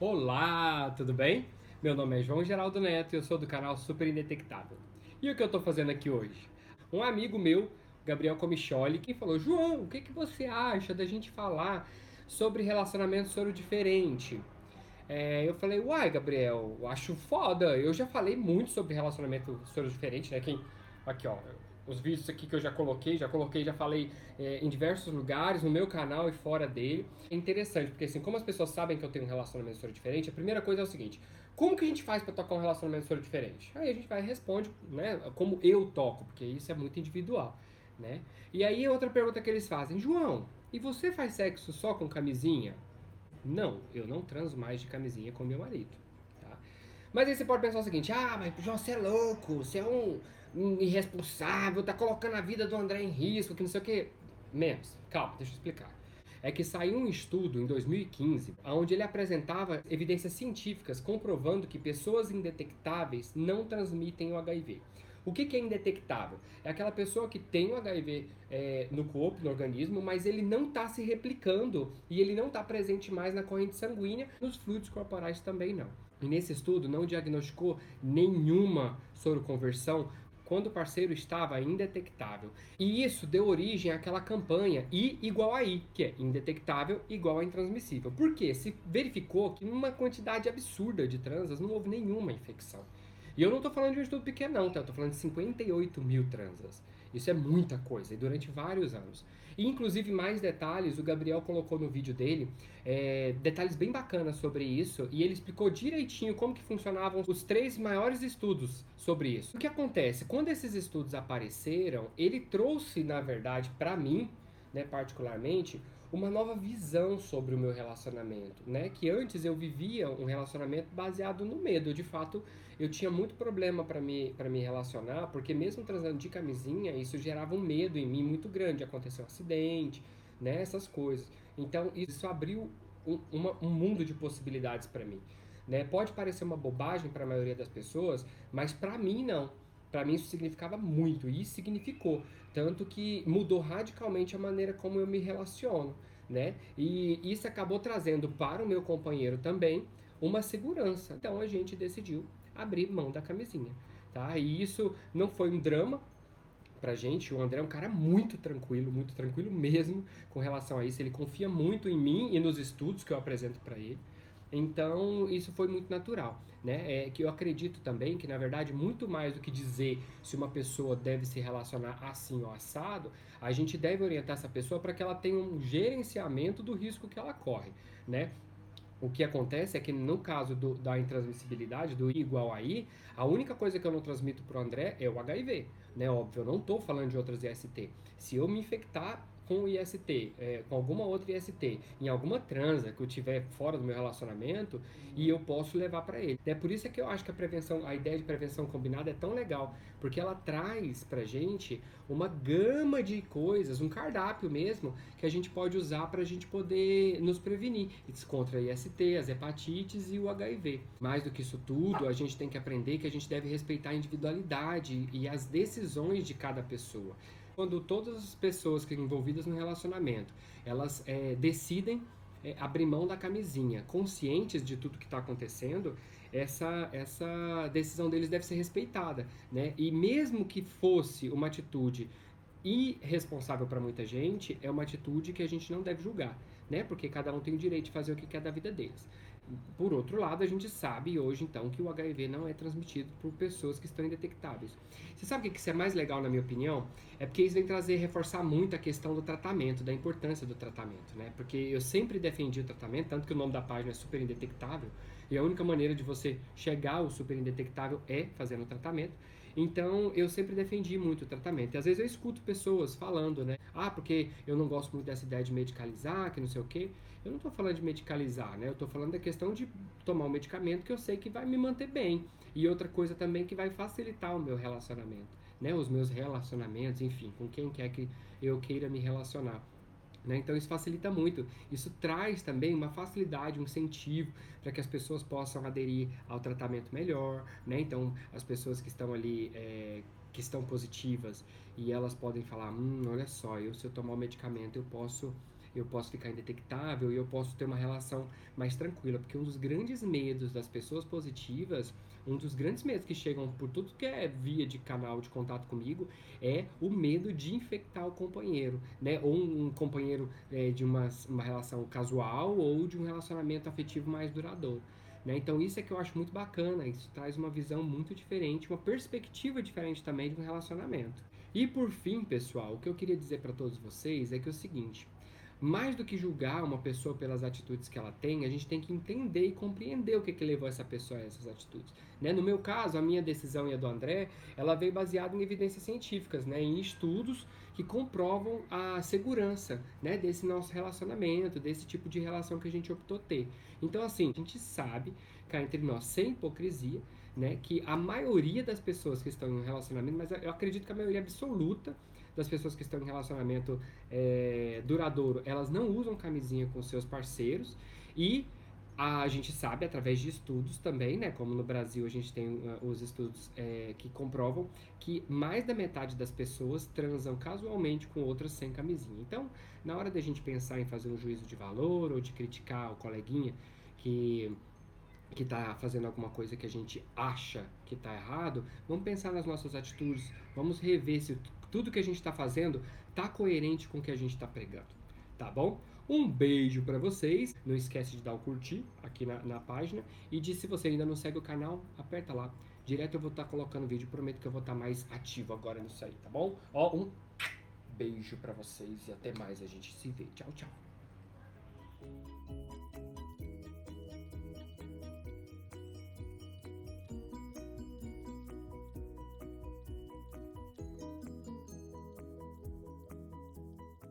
Olá, tudo bem? Meu nome é João Geraldo Neto e eu sou do canal Super Indetectável. E o que eu estou fazendo aqui hoje? Um amigo meu, Gabriel Comicholi, que falou: João, o que, que você acha da gente falar sobre relacionamento soro diferente? É, eu falei, uai, Gabriel, acho foda. Eu já falei muito sobre relacionamento soro diferente, né? Quem, aqui, ó, os vídeos aqui que eu já coloquei, já coloquei, já falei é, em diversos lugares, no meu canal e fora dele. É interessante, porque assim, como as pessoas sabem que eu tenho um relacionamento diferente, a primeira coisa é o seguinte, como que a gente faz para tocar um relacionamento diferente? Aí a gente vai e responde, né, como eu toco, porque isso é muito individual, né? E aí outra pergunta que eles fazem, João, e você faz sexo só com camisinha? Não, eu não transo mais de camisinha com meu marido, tá? Mas aí você pode pensar o seguinte, ah, mas João, você é louco, você é um irresponsável, tá colocando a vida do André em risco, que não sei o que. Menos, calma, deixa eu explicar. É que saiu um estudo em 2015 onde ele apresentava evidências científicas comprovando que pessoas indetectáveis não transmitem o HIV. O que, que, é indetectável? É aquela pessoa que tem o HIV é, no corpo, no organismo, mas ele não está se replicando e ele não está presente mais na corrente sanguínea, nos fluidos corporais também não. E nesse estudo não diagnosticou nenhuma soroconversão quando o parceiro estava indetectável. E isso deu origem àquela campanha I igual a I, que é indetectável igual a intransmissível. Por quê? Se verificou que numa quantidade absurda de transas não houve nenhuma infecção. E eu não estou falando de um estudo pequeno, não, tá? Eu tô falando de 58 mil transas. Isso é muita coisa, e durante vários anos. E, inclusive, mais detalhes, o Gabriel colocou no vídeo dele, é, detalhes bem bacanas sobre isso, e ele explicou direitinho como que funcionavam os três maiores estudos sobre isso. O que acontece? Quando esses estudos apareceram, ele trouxe, na verdade, para mim, né, particularmente, uma nova visão sobre o meu relacionamento, né? Que antes eu vivia um relacionamento baseado no medo. De fato, eu tinha muito problema para me para me relacionar, porque mesmo transando de camisinha, isso gerava um medo em mim muito grande. Aconteceu um acidente, né? Essas coisas. Então, isso abriu um, uma, um mundo de possibilidades para mim. Né? Pode parecer uma bobagem para a maioria das pessoas, mas para mim não. Para mim isso significava muito e significou, tanto que mudou radicalmente a maneira como eu me relaciono, né? E isso acabou trazendo para o meu companheiro também uma segurança. Então a gente decidiu abrir mão da camisinha, tá? E isso não foi um drama pra gente. O André é um cara muito tranquilo, muito tranquilo mesmo com relação a isso. Ele confia muito em mim e nos estudos que eu apresento para ele. Então, isso foi muito natural, né? É que eu acredito também que, na verdade, muito mais do que dizer se uma pessoa deve se relacionar assim ou assado, a gente deve orientar essa pessoa para que ela tenha um gerenciamento do risco que ela corre, né? O que acontece é que no caso do, da intransmissibilidade, do igual a I, a única coisa que eu não transmito para o André é o HIV, né? Óbvio, eu não estou falando de outras IST. Se eu me infectar, com o IST, é, com alguma outra IST, em alguma transa que eu tiver fora do meu relacionamento e eu posso levar para ele. É por isso que eu acho que a prevenção, a ideia de prevenção combinada é tão legal, porque ela traz pra gente uma gama de coisas, um cardápio mesmo, que a gente pode usar para a gente poder nos prevenir contra IST, as hepatites e o HIV. Mais do que isso tudo, a gente tem que aprender que a gente deve respeitar a individualidade e as decisões de cada pessoa quando todas as pessoas que envolvidas no relacionamento elas é, decidem é, abrir mão da camisinha, conscientes de tudo que está acontecendo, essa, essa decisão deles deve ser respeitada, né? E mesmo que fosse uma atitude irresponsável para muita gente, é uma atitude que a gente não deve julgar, né? Porque cada um tem o direito de fazer o que quer da vida deles. Por outro lado, a gente sabe hoje então que o HIV não é transmitido por pessoas que estão indetectáveis. Você sabe o que isso é mais legal, na minha opinião? É porque isso vem trazer, reforçar muito a questão do tratamento, da importância do tratamento, né? Porque eu sempre defendi o tratamento, tanto que o nome da página é super indetectável, e a única maneira de você chegar ao super indetectável é fazendo o tratamento. Então, eu sempre defendi muito o tratamento. E às vezes eu escuto pessoas falando, né? Ah, porque eu não gosto muito dessa ideia de medicalizar, que não sei o quê. Eu não estou falando de medicalizar, né? Eu estou falando da questão de tomar um medicamento que eu sei que vai me manter bem. E outra coisa também que vai facilitar o meu relacionamento, né? Os meus relacionamentos, enfim, com quem quer que eu queira me relacionar. Né? Então isso facilita muito. Isso traz também uma facilidade, um incentivo para que as pessoas possam aderir ao tratamento melhor. Né? Então as pessoas que estão ali, é, que estão positivas e elas podem falar, hum, olha só, eu se eu tomar o medicamento eu posso eu posso ficar indetectável e eu posso ter uma relação mais tranquila, porque um dos grandes medos das pessoas positivas, um dos grandes medos que chegam por tudo que é via de canal de contato comigo, é o medo de infectar o companheiro, né? Ou um companheiro é, de uma, uma relação casual ou de um relacionamento afetivo mais duradouro. Né? Então isso é que eu acho muito bacana, isso traz uma visão muito diferente, uma perspectiva diferente também de um relacionamento. E por fim, pessoal, o que eu queria dizer para todos vocês é que é o seguinte: mais do que julgar uma pessoa pelas atitudes que ela tem, a gente tem que entender e compreender o que, que levou essa pessoa a essas atitudes. Né? No meu caso, a minha decisão e a do André, ela veio baseada em evidências científicas, né? em estudos que comprovam a segurança né? desse nosso relacionamento, desse tipo de relação que a gente optou ter. Então, assim, a gente sabe, cá entre nós, sem hipocrisia, né, que a maioria das pessoas que estão em relacionamento, mas eu acredito que a maioria absoluta das pessoas que estão em relacionamento é, duradouro, elas não usam camisinha com seus parceiros e a gente sabe através de estudos também, né, como no Brasil a gente tem uh, os estudos é, que comprovam que mais da metade das pessoas transam casualmente com outras sem camisinha. Então, na hora da gente pensar em fazer um juízo de valor ou de criticar o coleguinha que que está fazendo alguma coisa que a gente acha que está errado, vamos pensar nas nossas atitudes, vamos rever se tudo que a gente está fazendo está coerente com o que a gente está pregando, tá bom? Um beijo para vocês, não esquece de dar o curtir aqui na, na, página e de se você ainda não segue o canal, aperta lá. Direto eu vou estar tá colocando vídeo, prometo que eu vou estar tá mais ativo agora nisso aí, tá bom? Ó, um beijo para vocês e até mais, a gente se vê. Tchau, tchau.